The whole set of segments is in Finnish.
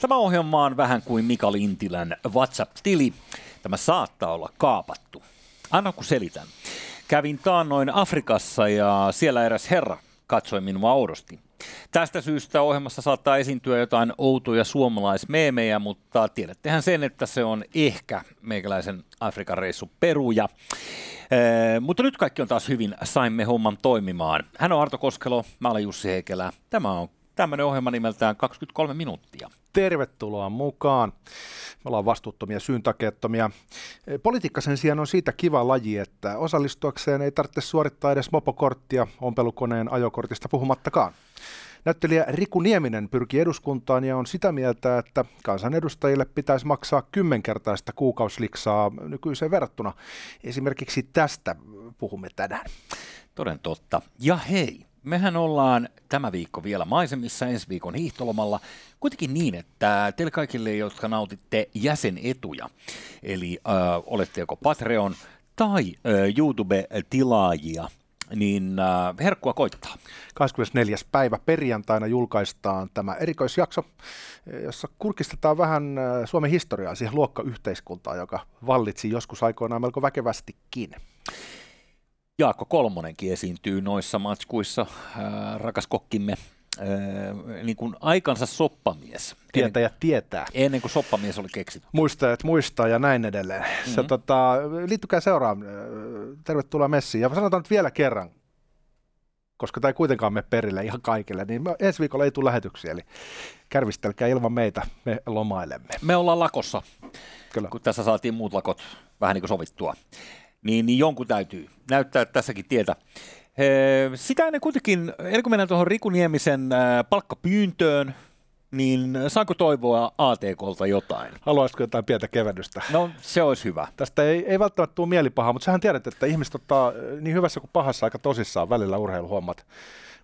Tämä ohjelma on vähän kuin Mika Lintilän WhatsApp-tili. Tämä saattaa olla kaapattu. Anna kun selitän. Kävin taannoin Afrikassa ja siellä eräs herra katsoi minua oudosti. Tästä syystä ohjelmassa saattaa esiintyä jotain outoja suomalaismeemejä, mutta tiedättehän sen, että se on ehkä meikäläisen Afrikan reissu peruja. Ee, mutta nyt kaikki on taas hyvin, saimme homman toimimaan. Hän on Arto Koskelo, mä olen Jussi Heikelä. Tämä on tämmöinen ohjelma nimeltään 23 minuuttia. Tervetuloa mukaan. Me ollaan vastuuttomia, syyntakeettomia. Politiikka sen sijaan on siitä kiva laji, että osallistuakseen ei tarvitse suorittaa edes mopokorttia ompelukoneen ajokortista puhumattakaan. Näyttelijä Riku Nieminen pyrki eduskuntaan ja on sitä mieltä, että kansanedustajille pitäisi maksaa kymmenkertaista kuukausliksaa nykyiseen verrattuna. Esimerkiksi tästä puhumme tänään. Toden totta. Ja hei, mehän ollaan tämä viikko vielä maisemissa ensi viikon hiihtolomalla. Kuitenkin niin, että teille kaikille, jotka nautitte jäsenetuja, eli äh, olette joko Patreon tai äh, YouTube-tilaajia, niin äh, herkkua koittaa. 24. päivä perjantaina julkaistaan tämä erikoisjakso, jossa kurkistetaan vähän Suomen historiaa siihen luokkayhteiskuntaan, joka vallitsi joskus aikoinaan melko väkevästikin. Jaakko Kolmonenkin esiintyy noissa matskuissa, äh, rakas kokkimme, äh, niin kuin aikansa soppamies. Tietäjät tietää. Ennen kuin soppamies oli keksitty. Muistajat muistaa ja näin edelleen. Mm-hmm. Se, tota, liittykää seuraan. Tervetuloa messiin. Ja sanotaan nyt vielä kerran, koska tämä ei kuitenkaan mene perille ihan kaikille, niin me, ensi viikolla ei tule lähetyksiä, eli kärvistelkää ilman meitä, me lomailemme. Me ollaan lakossa, Kyllä. kun tässä saatiin muut lakot vähän niin kuin sovittua niin, niin jonkun täytyy näyttää tässäkin tietä. Sitä ennen kuitenkin, ennen kuin mennään tuohon Riku Niemisen palkkapyyntöön, niin saanko toivoa ATKlta jotain? Haluaisitko jotain pientä kevennystä? No se olisi hyvä. Tästä ei, ei välttämättä tule mielipahaa, mutta sähän tiedät, että ihmiset ottaa niin hyvässä kuin pahassa aika tosissaan välillä urheiluhommat.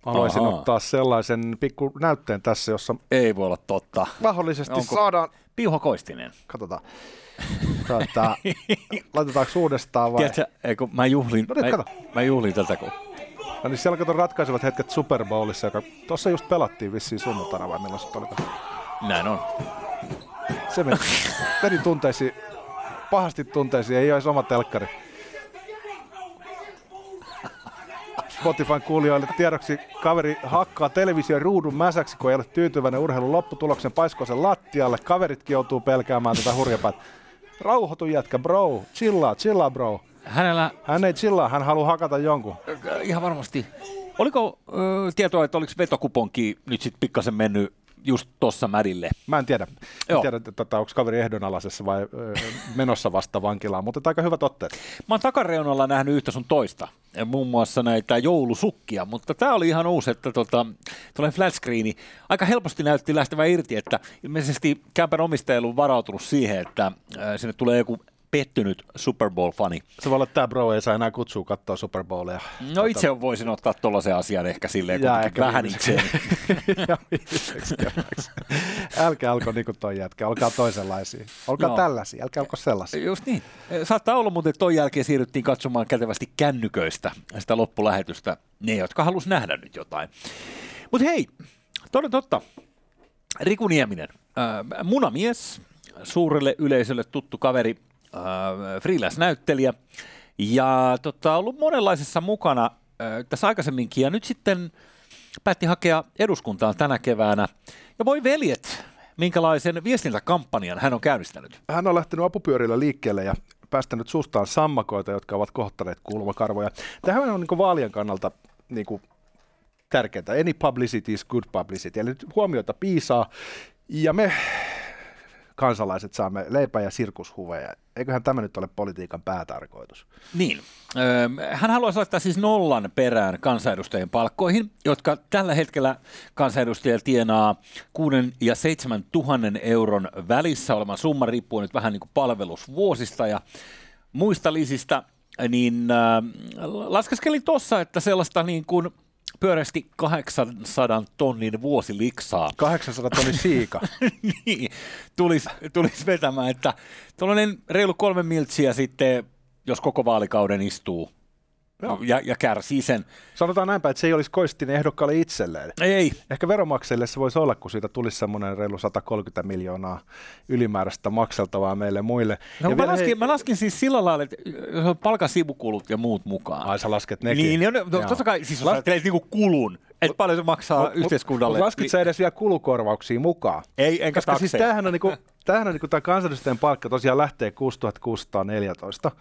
Haluaisin Aha. ottaa sellaisen pikku näytteen tässä, jossa... Ei voi olla totta. Mahdollisesti Onko saadaan... Piuho Koistinen. Katsotaan. Tuota, laitetaanko uudestaan vai? Tiedätkö, ei, kun mä juhlin, no, mä, mä juhlin tätä kun... No niin siellä kato ratkaisevat hetket Super Bowlissa, joka tuossa just pelattiin vissiin sunnuntaina vai milloin se oli? Näin on. Se meni, meni tunteisiin, pahasti tunteisiin, ei olisi oma telkkari. Spotifyn kuulijoille tiedoksi kaveri hakkaa television ruudun mäsäksi, kun ei ole tyytyväinen urheilun lopputuloksen paiskoisen lattialle. Kaveritkin joutuu pelkäämään tätä hurjapäät. Rauhoitu jätkä, bro. Chillaa, chillaa, bro. Hänellä... Hän ei chillaa, hän haluaa hakata jonkun. Ihan varmasti. Oliko ö, tietoa, että oliko vetokuponki nyt sitten pikkasen mennyt just tuossa Mädille. Mä en tiedä. En tiedä, että tota, onko kaveri ehdonalaisessa vai menossa vasta vankilaan, mutta aika hyvät otteet. Mä oon takareunalla nähnyt yhtä sun toista, muun muassa näitä joulusukkia, mutta tämä oli ihan uusi, että tota, tulee flat screeni. Aika helposti näytti lähtevä irti, että ilmeisesti kämpän omistaja on varautunut siihen, että sinne tulee joku pettynyt Super Bowl-fani. Se voi olla, että tämä bro ei saa enää kutsua katsoa Super Bowlia. No tota... itse voisin ottaa tuollaisen asian ehkä silleen ja ehkä vähän itseäni. älkää alko niin kuin toi jätkä, olkaa toisenlaisia. Olkaa no. tällaisia, älkää olko sellaisia. Just niin. Saattaa olla muuten, että toi jälkeen siirryttiin katsomaan kätevästi kännyköistä sitä loppulähetystä. Ne, jotka halus nähdä nyt jotain. Mutta hei, toden totta. Riku Nieminen, äh, munamies, suurelle yleisölle tuttu kaveri, äh, freelance-näyttelijä ja tota, ollut monenlaisessa mukana äh, tässä aikaisemminkin ja nyt sitten päätti hakea eduskuntaan tänä keväänä. Ja voi veljet, minkälaisen viestintäkampanjan hän on käynnistänyt? Hän on lähtenyt apupyörillä liikkeelle ja päästänyt suustaan sammakoita, jotka ovat kohtaneet kulmakarvoja. Tähän on niin vaalien kannalta niin kuin tärkeää. Any publicity is good publicity. Eli huomiota piisaa. Ja me kansalaiset saamme leipää ja sirkushuveja. Eiköhän tämä nyt ole politiikan päätarkoitus? Niin. Öö, hän haluaisi laittaa siis nollan perään kansanedustajien palkkoihin, jotka tällä hetkellä kansanedustajia tienaa 6 ja 7 tuhannen euron välissä olevan summa, riippuu nyt vähän niin kuin palvelusvuosista ja muista lisistä, niin äh, laskeskelin tuossa, että sellaista niin kuin pyöreästi 800 tonnin vuosiliksaa. 800 tonnin siika. niin, tulisi, tulis vetämään, että tuollainen reilu kolme miltsiä sitten, jos koko vaalikauden istuu Joo. ja, ja kärsii sen. Sanotaan näinpä, että se ei olisi Koistinen ehdokkaalle itselleen. Ei, Ehkä veromaksajille se voisi olla, kun siitä tulisi semmoinen reilu 130 miljoonaa ylimääräistä makseltavaa meille muille. No, Ja mä, laskin, hei- mä laskin siis sillä lailla, että jos on palkasivukulut ja muut mukaan. Ai sä lasket nekin. niin, no, no, totta kai, siis jos Las- niinku kulun, että paljon se maksaa Mut- yhteiskunnalle. mut Laskit sä edes vielä kulukorvauksia mukaan? Ei, enkä Koska siis takseja. tämähän on, niinku, tämähän on niinku, tämä kansanedustajan palkka tosiaan lähtee 6614.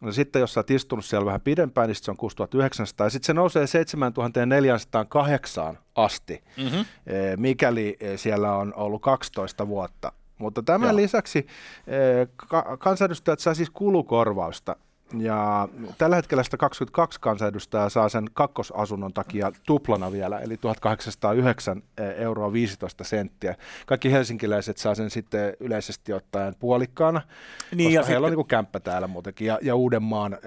No sitten jos sä oot istunut siellä vähän pidempään, niin se on 6900 ja sitten se nousee 7408 asti, Mm-hmm. mikäli eh, siellä on ollut 12 vuotta. Mutta tämän Joo. lisäksi eh, ka- kansanedustajat saa siis kulukorvausta. Ja tällä hetkellä 122 kansanedustajaa saa sen kakkosasunnon takia tuplana vielä, eli 1809 euroa 15 senttiä. Kaikki helsinkiläiset saa sen sitten yleisesti ottaen puolikkaana, Niin, niin, ja koska heillä on sitten- niin kämppä täällä muutenkin, ja, ja Uudenmaan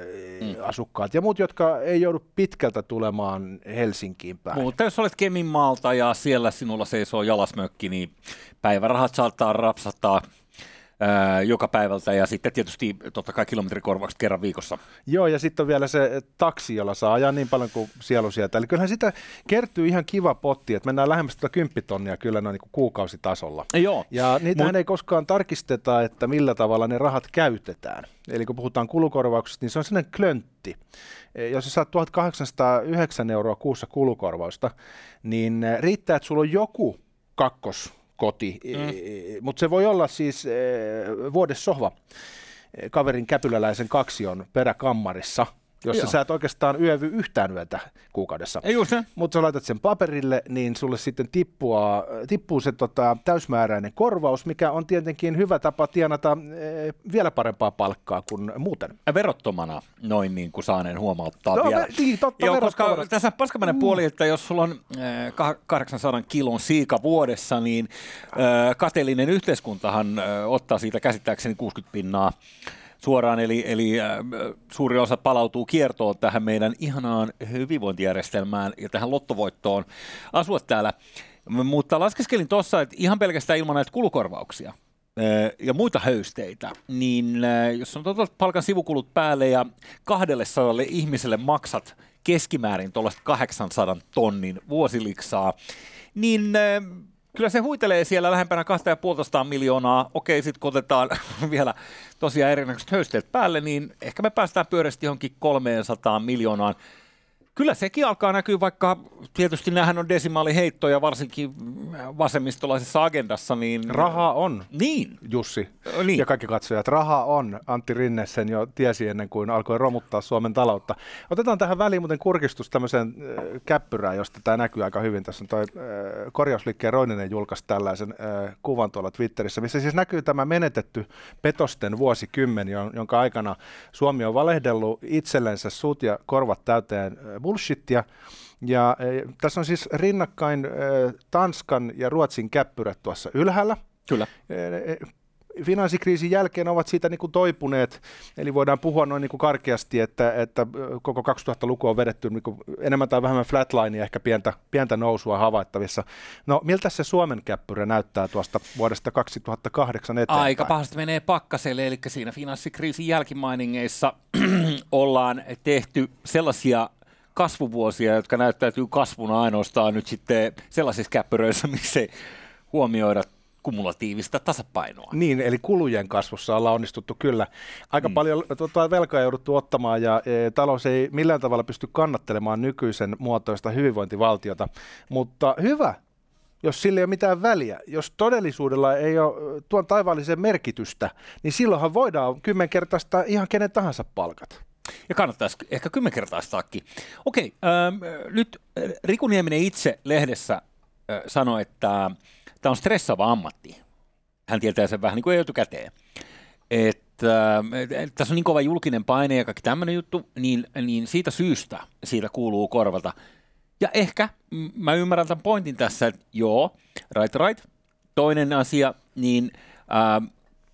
mm. asukkaat, ja muut, jotka ei joudu pitkältä tulemaan Helsinkiin päin. Mutta jos olet Keminmaalta ja siellä sinulla seisoo jalasmökki, niin päivärahat saattaa rapsattaa ää, joka päivältä ja sitten tietysti totta kai kilometrikorvaukset kerran viikossa. Joo, ja sitten on vielä se taksi, jolla saa ajaa niin paljon kuin sielu sieltä. Eli kyllähän sitä kertyy ihan kiva potti, että mennään lähemmäs tuota 10 tonnia kyllä noin niin kuukausitasolla. Joo. Ja niitähän Mut- ei koskaan tarkisteta, että millä tavalla ne rahat käytetään. Eli kun puhutaan kulukorvauksista, niin se on sellainen klöntti. E, Jos sä saat 1809 euroa kuussa kulukorvausta, niin eh, riittää, että sulla on joku kakkoskoti, mm. mutta se voi olla siis vuodessohva kaverin käpyläläisen kaksion peräkammarissa, jossa Joo. sä et oikeastaan yövy yhtään yötä kuukaudessa. Ei just näin. Mutta sä laitat sen paperille, niin sulle sitten tippua, tippuu se tota, täysmääräinen korvaus, mikä on tietenkin hyvä tapa tienata e, vielä parempaa palkkaa kuin muuten. Verottomana noin niin kuin saaneen huomauttaa No, vielä. niin, totta, Joo, koska tässä paskamainen mm. puoli, että jos sulla on äh, kah- 800 kilon siika vuodessa, niin äh, kateellinen yhteiskuntahan ottaa siitä käsittääkseni 60 pinnaa suoraan, eli, eli äh, suuri osa palautuu kiertoon tähän meidän ihanaan hyvinvointijärjestelmään ja tähän lottovoittoon asua täällä. Mutta laskeskelin tuossa, että ihan pelkästään ilman näitä kulukorvauksia, ö, ja muita höysteitä, niin ö, jos on totta palkan sivukulut päälle ja 200 ihmiselle maksat keskimäärin tuollaista 800 tonnin vuosiliksaa, niin ö, kyllä se huitelee siellä lähempänä 2,5 miljoonaa. Okei, sitten kun otetaan vielä tosiaan erinäköiset höysteet päälle, niin ehkä me päästään pyöreästi johonkin 300 miljoonaan. Kyllä sekin alkaa näkyä, vaikka tietysti nämähän on desimaaliheittoja, varsinkin vasemmistolaisessa agendassa, niin... Rahaa on, Niin, Jussi Niin. ja kaikki katsojat. Rahaa on. Antti Rinne sen jo tiesi ennen kuin alkoi romuttaa Suomen taloutta. Otetaan tähän väliin muuten kurkistus tämmöiseen äh, käppyrään, josta tämä näkyy aika hyvin. Tässä on toi äh, korjausliikkeen Roininen julkaisi tällaisen äh, kuvan tuolla Twitterissä, missä siis näkyy tämä menetetty petosten vuosikymmen, jon- jonka aikana Suomi on valehdellut itsellensä suut ja korvat täyteen äh, bullshittia. Ja äh, tässä on siis rinnakkain äh, Tanskan ja Ruotsin käppyrät tuossa ylhäällä kyllä. eh, finanssikriisin jälkeen ovat siitä niin kuin toipuneet, eli voidaan puhua noin niin kuin karkeasti, että, että koko 2000-luku on vedetty niin kuin enemmän tai vähemmän flatline ja ehkä pientä, pientä nousua havaittavissa. No miltä se Suomen käppyrä näyttää tuosta vuodesta 2008 eteenpäin? Aika pahasti menee pakkaselle, eli siinä finanssikriisin jälkimainingeissa ollaan tehty sellaisia kasvuvuosia, jotka näyttäytyy kasvuna ainoastaan nyt sitten sellaisissa käppyröissä, missä ei huomioida kumulatiivista tasapainoa. Niin, eli kulujen kasvussa ollaan onnistuttu kyllä. Aika mm. paljon tota, velkaa jouduttu ottamaan ja e, talous ei millään tavalla pysty kannattelemaan nykyisen muotoista hyvinvointivaltiota, mutta hyvä, jos sillä ei ole mitään väliä. Jos todellisuudella ei ole ö, tuon taivaallisen merkitystä, niin silloinhan voidaan kymmenkertaistaa ihan kenen tahansa palkat. Ja kannattaisi ehkä kymmenkertaistaakin. Okei, ähm, nyt äh, Riku Nieminen itse lehdessä äh, sanoi, että tämä on stressaava ammatti. Hän tietää sen vähän niin kuin etukäteen. Että äh, et, tässä on niin kova julkinen paine ja kaikki tämmöinen juttu, niin, niin siitä syystä siitä kuuluu korvata. Ja ehkä mä ymmärrän tämän pointin tässä, että joo, right, right. Toinen asia, niin äh,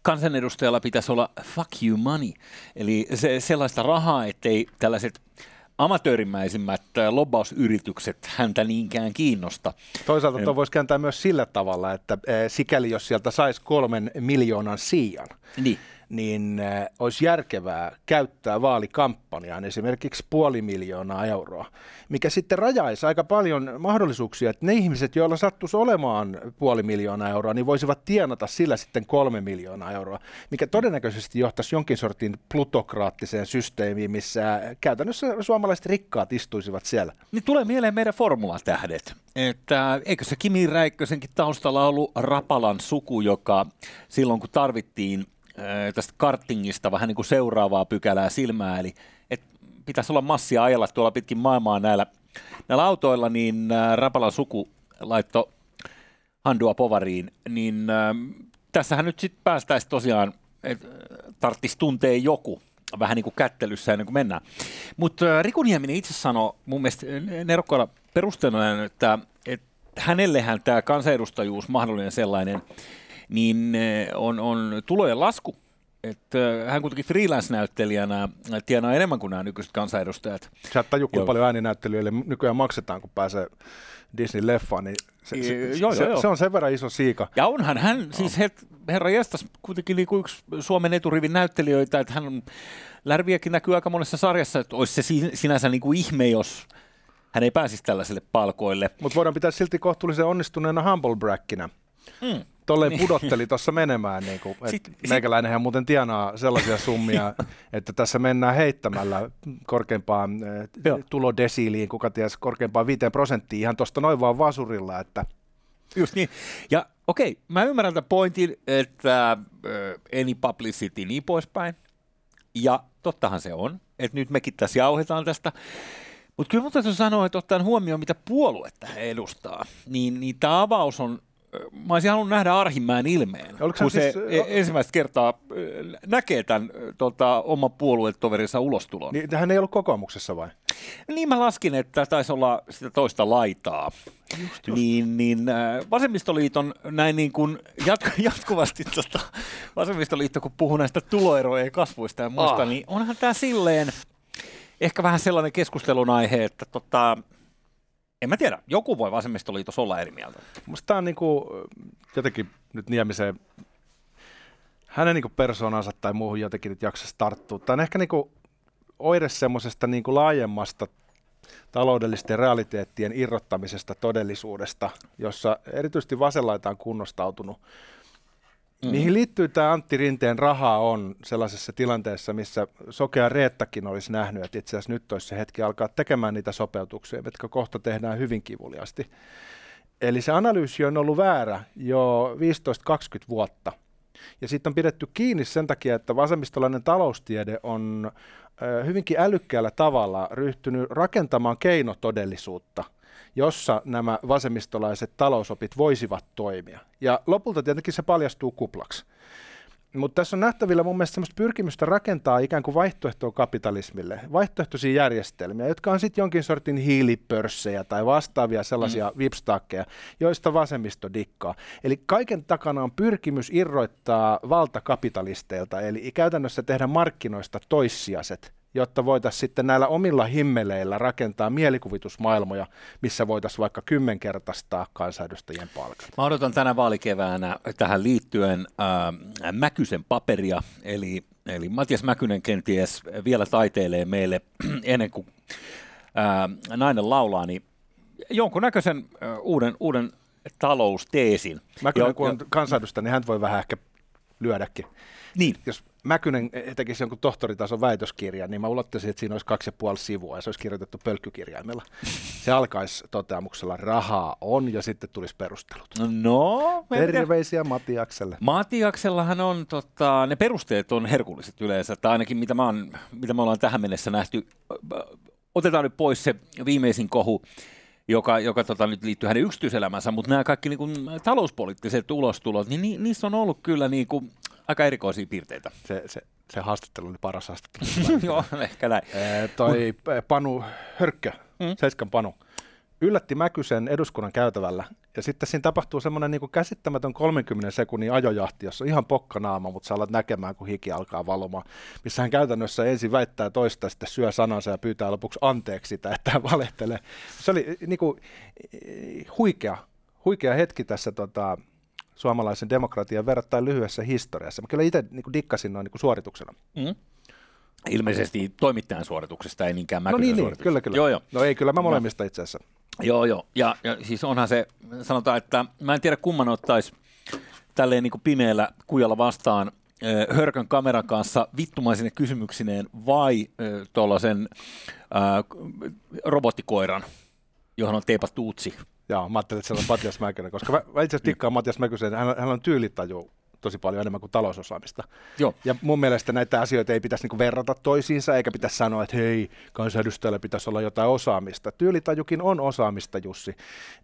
kansanedustajalla pitäisi olla fuck you money, eli se, sellaista rahaa, ettei tällaiset amatöörimäisimmät äh, lobbausyritykset häntä niinkään kiinnosta. Toisaalta tuo voisi kääntää myös sillä tavalla, että e, sikäli jos sieltä saisi kolmen miljoonan siian, Niin. Niin äh, olisi järkevää käyttää vaalikampanjaan esimerkiksi puoli miljoonaa euroa, mikä sitten rajaisi aika paljon mahdollisuuksia, että ne ihmiset, joilla sattuisi olemaan puoli miljoonaa euroa, niin voisivat tienata sillä sitten kolme miljoonaa euroa, mikä todennäköisesti johtaisi jonkin sortin plutokraattiseen systeemiin, missä käytännössä suomalaiset rikkaat istuisivat siellä. Niin tulee mieleen meidän formulatähdet, että eikö se Kimi Räikkösenkin taustalla ollut Rapalan suku, joka silloin kun tarvittiin tästä kartingista vähän niin kuin seuraavaa pykälää silmää, eli että pitäisi olla massia ajella tuolla pitkin maailmaa näillä, näillä autoilla, niin Rapalan suku laitto handua povariin, niin tässähän nyt sitten päästäisiin tosiaan, että tarttisi tunteen joku vähän niin kuin kättelyssä ennen kuin mennään. Mutta Riku Nieminen itse sanoi mun mielestä nerokkailla perusteella, että, että hänellehän tämä kansanedustajuus, mahdollinen sellainen, niin eh, on, on tulojen lasku. Että eh, hän kuitenkin freelance-näyttelijänä tienaa enemmän kuin nämä nykyiset kansanedustajat. Sä et taju, kuinka paljon ääninäyttelijöille nykyään maksetaan, kun pääsee Disney-leffaan, niin se, se, joo, se, joo. se on sen verran iso siika. Ja onhan hän, no. siis her, herra Jestas, kuitenkin niin kuin yksi Suomen eturivin näyttelijöitä, että hän Lärviäkin näkyy aika monessa sarjassa, että olisi se sinänsä niin kuin ihme, jos hän ei pääsisi tällaiselle palkoille. Mutta voidaan pitää silti kohtuullisen onnistuneena humble brackinä. Mm tolleen niin. pudotteli tuossa menemään. Niin kuin, sit, meikäläinenhän muuten tienaa sellaisia summia, että tässä mennään heittämällä korkeimpaan eh, tulodesiiliin, kuka ties, korkeimpaan 5 prosenttiin ihan tuosta noin vaan vasurilla. Että... Just niin. Ja okei, okay, mä ymmärrän tämän pointin, että äh, any publicity niin poispäin. Ja tottahan se on, että nyt mekin tässä jauhetaan tästä. Mutta kyllä mun täytyy sanoa, että ottaen huomioon, mitä puoluetta he edustaa, niin, niin tämä avaus on mä olisin halunnut nähdä Arhimäen ilmeen, Oliko kun se siis, e- ensimmäistä kertaa näkee tämän tota, oman puoluetoverinsa ulostulon. Niin, hän ei ollut kokoomuksessa vai? Niin mä laskin, että taisi olla sitä toista laitaa. Just, just. Niin, niin Vasemmistoliiton näin niin kuin jatku, jatkuvasti, tota, Vasemmistoliitto kun puhuu näistä tuloerojen kasvuista ja muista, ah. niin onhan tämä silleen ehkä vähän sellainen keskustelun aihe, että tota, en mä tiedä, joku voi vasemmistoliitos olla eri mieltä. Musta tämä on niinku, jotenkin nyt Niemiseen, hänen niinku persoonansa tai muuhun jotenkin nyt jaksaisi tarttua. Tämä on ehkä niinku oire semmoisesta niinku laajemmasta taloudellisten realiteettien irrottamisesta todellisuudesta, jossa erityisesti vasenlaita on kunnostautunut Mm. Mihin liittyy tämä Antti Rinteen rahaa on sellaisessa tilanteessa, missä sokea Reettakin olisi nähnyt, että itse asiassa nyt olisi se hetki alkaa tekemään niitä sopeutuksia, jotka kohta tehdään hyvin kivuliasti. Eli se analyysi on ollut väärä jo 15-20 vuotta. Ja sitten on pidetty kiinni sen takia, että vasemmistolainen taloustiede on hyvinkin älykkäällä tavalla ryhtynyt rakentamaan keinotodellisuutta – jossa nämä vasemmistolaiset talousopit voisivat toimia. Ja lopulta tietenkin se paljastuu kuplaksi. Mutta tässä on nähtävillä mun mielestä semmoista pyrkimystä rakentaa ikään kuin vaihtoehtoa kapitalismille, vaihtoehtoisia järjestelmiä, jotka on sitten jonkin sortin hiilipörssejä tai vastaavia sellaisia mm. vipstakkeja, joista vasemmisto dikkaa. Eli kaiken takana on pyrkimys irroittaa valta kapitalisteilta, eli käytännössä tehdä markkinoista toissijaiset jotta voitaisiin sitten näillä omilla himmeleillä rakentaa mielikuvitusmaailmoja, missä voitaisiin vaikka kymmenkertaistaa kansanedustajien palkat. Mä odotan tänä vaalikeväänä tähän liittyen äh, Mäkysen paperia, eli, eli Matias Mäkynen kenties vielä taiteilee meille ennen kuin äh, nainen laulaa, niin jonkunnäköisen äh, uuden, uuden talousteesin. Mäkynen, jo, kun on kansanedustaja, niin hän voi vähän ehkä lyödäkin. Niin. Jos Mäkynen tekisi jonkun tohtoritason väitöskirjan, niin mä ulottaisin, että siinä olisi kaksi ja puoli sivua ja se olisi kirjoitettu pölkkykirjaimella. Se alkaisi toteamuksella rahaa on ja sitten tulisi perustelut. No, Terveisiä Matiakselle. Matiaksellahan on, tota, ne perusteet on herkulliset yleensä, tai ainakin mitä, mä on, mitä me ollaan tähän mennessä nähty. Otetaan nyt pois se viimeisin kohu, joka, joka tota, nyt liittyy hänen yksityiselämänsä, mutta nämä kaikki niin kuin, talouspoliittiset ulostulot, niin ni, niissä on ollut kyllä niin kuin, aika erikoisia piirteitä. Se, se, se haastattelu oli paras haastattelu. Joo, ehkä näin. E, toi. Panu Hörkkö, mm. Seiskan Panu, yllätti Mäkysen eduskunnan käytävällä. Ja sitten siinä tapahtuu semmoinen niin käsittämätön 30 sekunnin ajojahti, jossa on ihan pokkanaama, mutta sä alat näkemään, kun hiki alkaa valumaan. Missä hän käytännössä ensin väittää toista, sitten syö sanansa ja pyytää lopuksi anteeksi sitä, että hän valehtelee. Se oli niin kuin, huikea, huikea hetki tässä tota, suomalaisen demokratian verrattain lyhyessä historiassa. Mä kyllä itse niin dikkasin noin niin suorituksena. Mm. Ilmeisesti toimittajan suorituksesta, ei niinkään No niin, niin kyllä, kyllä. Joo, joo. No ei, kyllä mä molemmista no. itse asiassa. Joo, joo. Ja, ja siis onhan se, sanotaan, että mä en tiedä kumman ottaisi tälleen niin kuin pimeällä kujalla vastaan hörkön kameran kanssa vittumaisine kysymyksineen vai tuollaisen robottikoiran, johon on teipattu utsi. Joo, mä ajattelin, että se on Matias Mäkynen, koska mä, mä itse asiassa dikkaan Matias Mäkysen, hän, hän on tyylitaju tosi paljon enemmän kuin talousosaamista. Joo. Ja mun mielestä näitä asioita ei pitäisi niinku verrata toisiinsa, eikä pitäisi sanoa, että hei, kansanedustajalla pitäisi olla jotain osaamista. Tyylitajukin on osaamista, Jussi.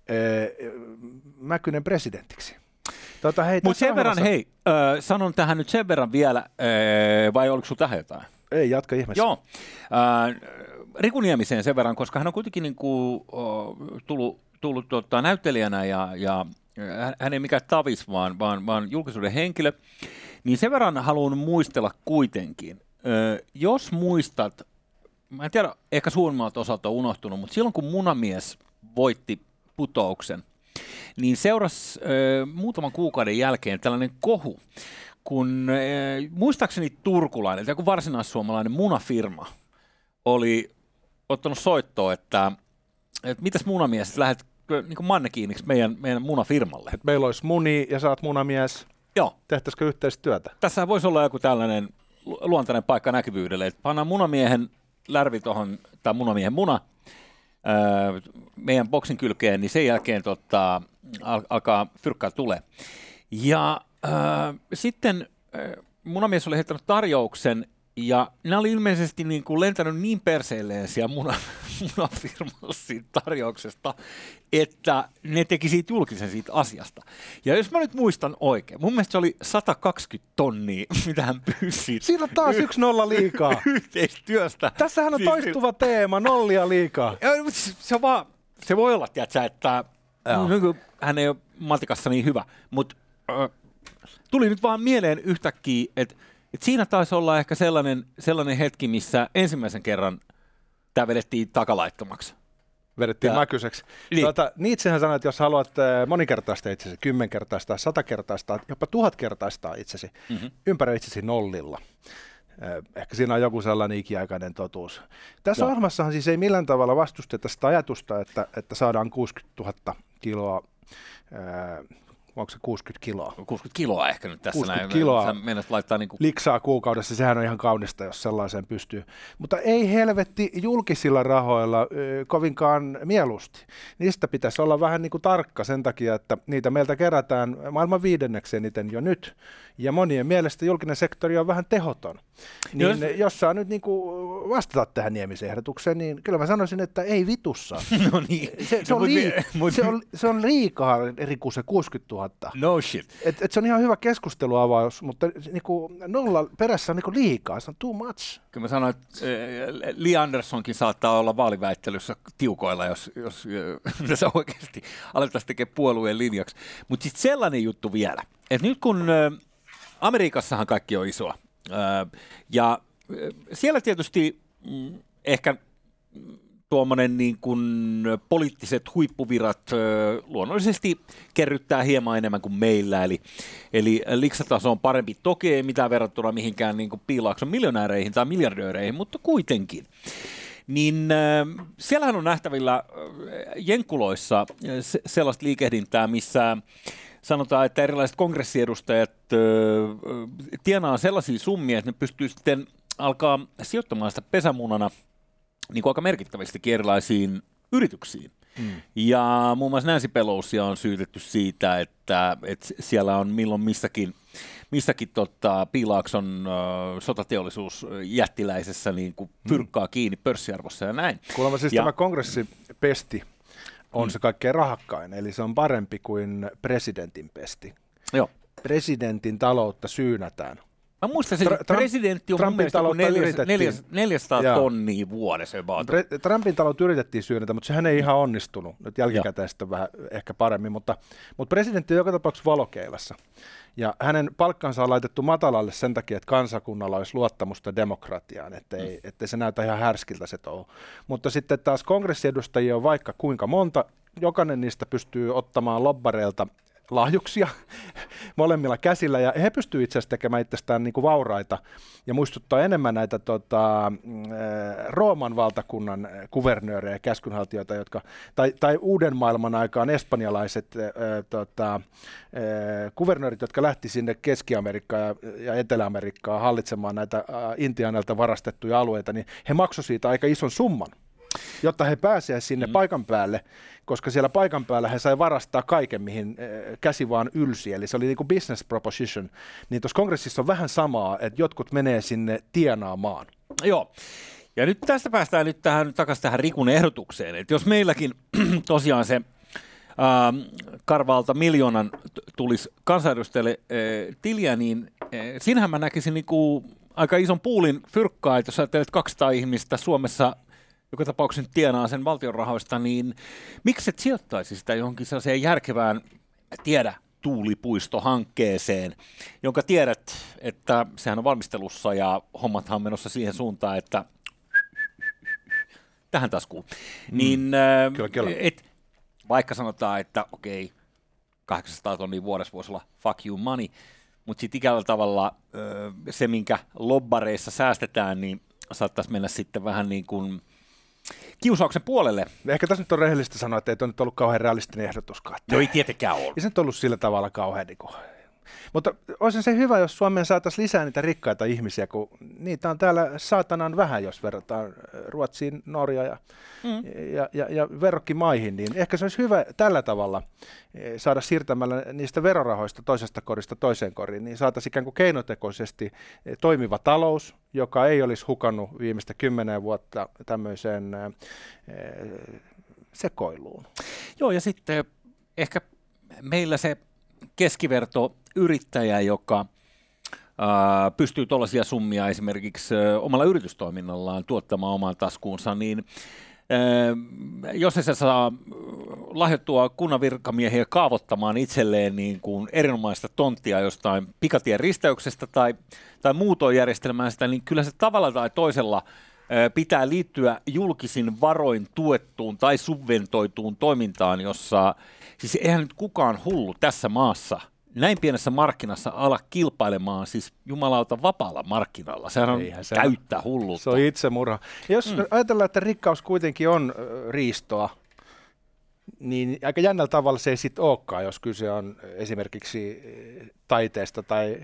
Ee, Mäkynen presidentiksi. Tota, Mutta sen verran, hei, äh, sanon tähän nyt sen verran vielä, äh, vai oliko sinulla tähän jotain? Ei, jatka ihmeessä. Joo. Äh, Riku Niemiseen sen verran, koska hän on kuitenkin niin kuin, uh, tullut, tullut tota, näyttelijänä ja, ja hän ei mikään tavis, vaan, vaan, vaan julkisuuden henkilö, niin sen verran haluan muistella kuitenkin. Ö, jos muistat, mä en tiedä, ehkä suurimmalta osalta on unohtunut, mutta silloin kun Munamies voitti putouksen, niin seurasi ö, muutaman kuukauden jälkeen tällainen kohu, kun ö, muistaakseni turkulainen, joku varsinaissuomalainen munafirma oli ottanut soittoa, että, että mitäs munamies, lähdet niin mannekiiniksi meidän, meidän munafirmalle. Et meillä olisi muni ja saat munamies. Joo. Tehtäisikö yhteistyötä? Tässä voisi olla joku tällainen luontainen paikka näkyvyydelle, että pannaan munamiehen lärvi tuohon, tai munamiehen muna, öö, meidän boksin kylkeen, niin sen jälkeen tota, al- alkaa fyrkkaa tule. Ja öö, sitten öö, munamies oli heittänyt tarjouksen, ja ne oli ilmeisesti niin kuin lentänyt niin perseilleen siellä muna, munafirmalla siitä tarjouksesta, että ne teki siitä julkisen siitä asiasta. Ja jos mä nyt muistan oikein, mun mielestä se oli 120 tonnia, mitä hän pyysi. Siinä on taas yksi nolla liikaa. Yhteistyöstä. Tässähän on siis, toistuva teema, nollia liikaa. Se, on vaan, se voi olla, tiedätkö, että hän ei ole matikassa niin hyvä, mutta äh, tuli nyt vaan mieleen yhtäkkiä, että et siinä taisi olla ehkä sellainen, sellainen hetki, missä ensimmäisen kerran tämä vedettiin takalaittomaksi. Vedettiin ja, mäkyseksi. Niin. Tuota, Nietzschehän sanoi, että jos haluat eh, monikertaista itsesi, kymmenkertaista, satakertaista, jopa tuhatkertaista itsesi, mm-hmm. ympäröi itsesi nollilla. Eh, ehkä siinä on joku sellainen ikiaikainen totuus. Tässä Joo. ohjelmassahan siis ei millään tavalla vastusteta sitä ajatusta, että, että saadaan 60 000 kiloa eh, onko se 60 kiloa? 60 kiloa ehkä nyt tässä 60 näin. kiloa Sä laittaa niin kuin... liksaa kuukaudessa, sehän on ihan kaunista, jos sellaiseen pystyy. Mutta ei helvetti julkisilla rahoilla ö, kovinkaan mieluusti. Niistä pitäisi olla vähän niin kuin tarkka sen takia, että niitä meiltä kerätään maailman viidenneksi eniten jo nyt. Ja monien mielestä julkinen sektori on vähän tehoton. Niin jos, jos saa nyt niin kuin vastata tähän Niemisen ehdotukseen, niin kyllä mä sanoisin, että ei vitussa. no niin. Se, se, on, lii- se, on, se on liikaa, Riku, se 60 000. No shit. Et, et se on ihan hyvä keskusteluavaus, mutta niin kuin, nolla perässä on niin kuin liikaa, se on too much. Kyllä mä sanoin, että äh, Lee Andersonkin saattaa olla vaaliväittelyssä tiukoilla, jos, jos äh, tässä oikeasti alettaisiin tekemään puolueen linjaksi. Mutta sitten sellainen juttu vielä, että nyt kun äh, Amerikassahan kaikki on isoa, ja siellä tietysti mm, ehkä tuommoinen niin kuin poliittiset huippuvirat luonnollisesti kerryttää hieman enemmän kuin meillä, eli, eli liksataso on parempi. Toki ei mitään verrattuna mihinkään niin kuin piilaakson miljonääreihin tai miljardööreihin, mutta kuitenkin. Niin äh, siellähän on nähtävillä äh, Jenkuloissa se, sellaista liikehdintää, missä sanotaan, että erilaiset kongressiedustajat tienaa sellaisia summia, että ne pystyy sitten alkaa sijoittamaan sitä pesämunana – niin kuin aika merkittävästi erilaisiin yrityksiin. Mm. Ja muun muassa Nancy Pelosia on syytetty siitä, että, että siellä on milloin missäkin, missäkin tota, Piilaakson äh, sotateollisuus jättiläisessä niin kuin pyrkkaa mm. kiinni pörssiarvossa ja näin. Kuulemma siis ja, tämä kongressipesti on mm. se kaikkein rahakkain, eli se on parempi kuin presidentin pesti. Joo. Presidentin taloutta syynätään Mä muistan, että Tra- presidentti on Trumpin mun mielestä 400, 400 tonnia vuodessa. Pre- Trumpin talot yritettiin syynätä, mutta sehän ei ihan onnistunut. Nyt jälkikäteen sitten vähän ehkä paremmin, mutta, mutta presidentti on joka tapauksessa valokeilassa. Ja hänen palkkansa on laitettu matalalle sen takia, että kansakunnalla olisi luottamusta demokratiaan, ettei, mm. ettei se näytä ihan härskiltä se touhu. Mutta sitten taas kongressiedustajia on vaikka kuinka monta, jokainen niistä pystyy ottamaan lobbareilta lahjuksia molemmilla käsillä, ja he pystyvät itse asiassa tekemään itsestään niin kuin vauraita, ja muistuttaa enemmän näitä tota, mm, Rooman valtakunnan kuvernöörejä ja käskynhaltijoita, jotka, tai, tai uuden maailman aikaan espanjalaiset ää, tota, ää, kuvernöörit, jotka lähti sinne Keski-Amerikkaan ja, ja Etelä-Amerikkaan hallitsemaan näitä ää, Intianelta varastettuja alueita, niin he maksoivat siitä aika ison summan jotta he pääsevät sinne mm. paikan päälle, koska siellä paikan päällä he sai varastaa kaiken, mihin eh, käsi vaan ylsi, eli se oli niin kuin business proposition. Niin tuossa kongressissa on vähän samaa, että jotkut menee sinne tienaamaan. Joo. Ja nyt tästä päästään nyt tähän, takaisin tähän Rikun ehdotukseen, että jos meilläkin tosiaan se ähm, karvalta miljoonan tulisi kansanedustajille äh, tiliä, niin äh, sinähän mä näkisin niinku aika ison puulin fyrkkaa, että jos ajattelet 200 ihmistä Suomessa – joka tapauksessa tienaa sen valtion rahoista, niin miksi et sijoittaisi sitä johonkin sellaiseen järkevään, tiedä, tuulipuistohankkeeseen, jonka tiedät, että sehän on valmistelussa ja hommathan on menossa siihen suuntaan, että tähän taskuun. Mm. Niin, äh, kyllä, kyllä. Et, vaikka sanotaan, että okei, okay, 800 tonnia vuodessa voisi olla fuck you money, mutta sitten ikävällä tavalla se, minkä lobbareissa säästetään, niin saattaisi mennä sitten vähän niin kuin kiusauksen puolelle. Ehkä tässä nyt on rehellistä sanoa, että ei tuo nyt ollut kauhean realistinen ehdotuskaan. No ei tietenkään ole. Ei se nyt ollut sillä tavalla kauhean niin kuin mutta olisi se hyvä, jos Suomeen saataisiin lisää niitä rikkaita ihmisiä, kun niitä on täällä saatanan vähän, jos verrataan äh, Ruotsiin, Norja ja, mm. ja, ja, ja verrokkimaihin, niin ehkä se olisi hyvä tällä tavalla eh, saada siirtämällä niistä verorahoista toisesta korista toiseen koriin, niin saataisiin ikään kuin keinotekoisesti eh, toimiva talous, joka ei olisi hukannut viimeistä kymmenen vuotta tämmöiseen sekoiluun. Joo, ja sitten ehkä meillä se keskiverto yrittäjä, joka pystyy tuollaisia summia esimerkiksi omalla yritystoiminnallaan tuottamaan omaan taskuunsa, niin jos se saa lahjoittua kunnan virkamiehiä kaavoittamaan itselleen niin kuin erinomaista tonttia jostain pikatien risteyksestä tai, tai muutoin järjestelmään sitä, niin kyllä se tavalla tai toisella pitää liittyä julkisin varoin tuettuun tai subventoituun toimintaan, jossa siis eihän nyt kukaan hullu tässä maassa näin pienessä markkinassa ala kilpailemaan siis jumalauta vapaalla markkinalla. Sehän on Eihän se käyttää on, hulluutta. Se on itsemurha. Jos mm. ajatellaan, että rikkaus kuitenkin on riistoa, niin aika jännällä tavalla se ei sitten olekaan, jos kyse on esimerkiksi taiteesta tai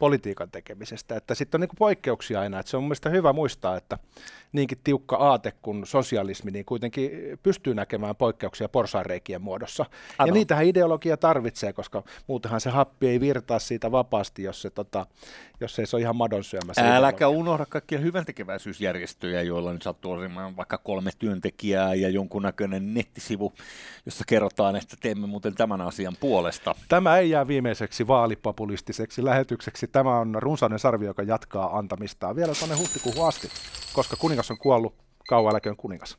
politiikan tekemisestä. Että sitten on niin poikkeuksia aina. Että se on mielestäni hyvä muistaa, että niinkin tiukka aate kuin sosialismi, niin kuitenkin pystyy näkemään poikkeuksia porsaanreikien muodossa. Aivan. Ja niitähän ideologia tarvitsee, koska muutenhan se happi ei virtaa siitä vapaasti, jos, se, tota, jos ei se ole ihan madon syömässä. Äläkä unohda kaikkia hyväntekeväisyysjärjestöjä, joilla nyt sattuu olemaan vaikka kolme työntekijää ja jonkunnäköinen nettisivu, jossa kerrotaan, että teemme muuten tämän asian puolesta. Tämä ei jää viimeiseksi vaalipopulistiseksi lähetykseksi. Tämä on runsainen sarvi, joka jatkaa antamistaan vielä tuonne huhtikuuhun asti, koska kuningas on kuollut, kauan kuningas.